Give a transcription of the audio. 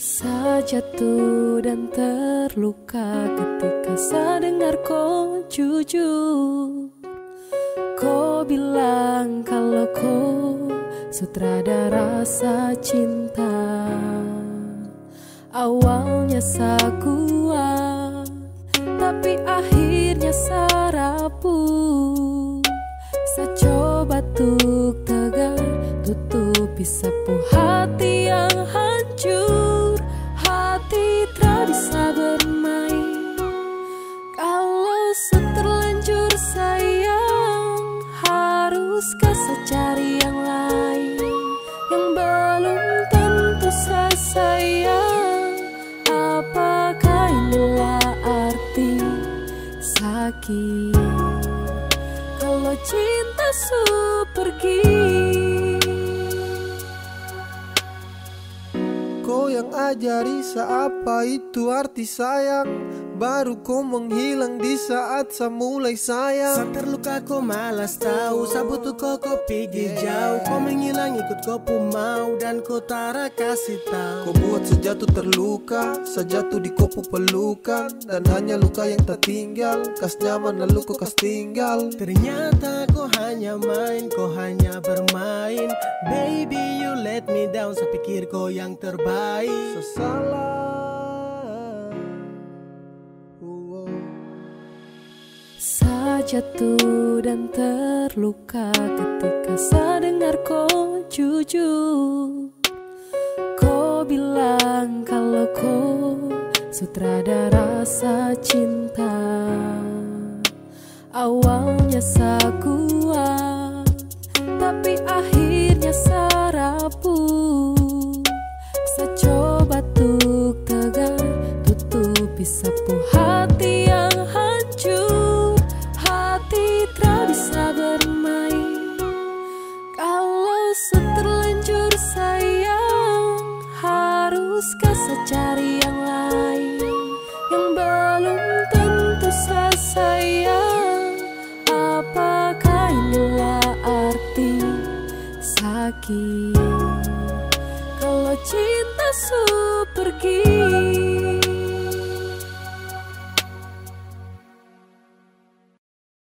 Saya jatuh dan terluka ketika saya dengar kau jujur. Kau bilang kalau kau sutradara rasa cinta. Awalnya saya kuat Tapi akhirnya saya rapuh. Saya coba tuk tegar Tutupi sapu hati yang hancur Haruskah saya cari yang lain Yang belum tentu saya sayang. Apakah inilah arti sakit? Kalau cinta su pergi Kau yang ajari seapa itu arti sayang Baru kau menghilang di saat saya mulai sayang. Saat terluka kau malas tahu Sabut tuh kau kau pergi jauh. Kau menghilang ikut kau pun mau Dan kau tara kasih tahu. Kau buat sejatuh terluka Sejatuh di kopu pelukan Dan hanya luka yang tertinggal Kas nyaman lalu kau kas tinggal. Ternyata kau hanya main Kau hanya bermain. Baby you let me down Saya pikir kau yang terbaik. Sesalah jatuh dan terluka ketika saya dengar kau jujur. Kau bilang kalau kau sutradara rasa cinta Awalnya saya kuat Saya cari yang lain Yang belum tentu sayang Apakah inilah arti sakit? Kalau cinta su pergi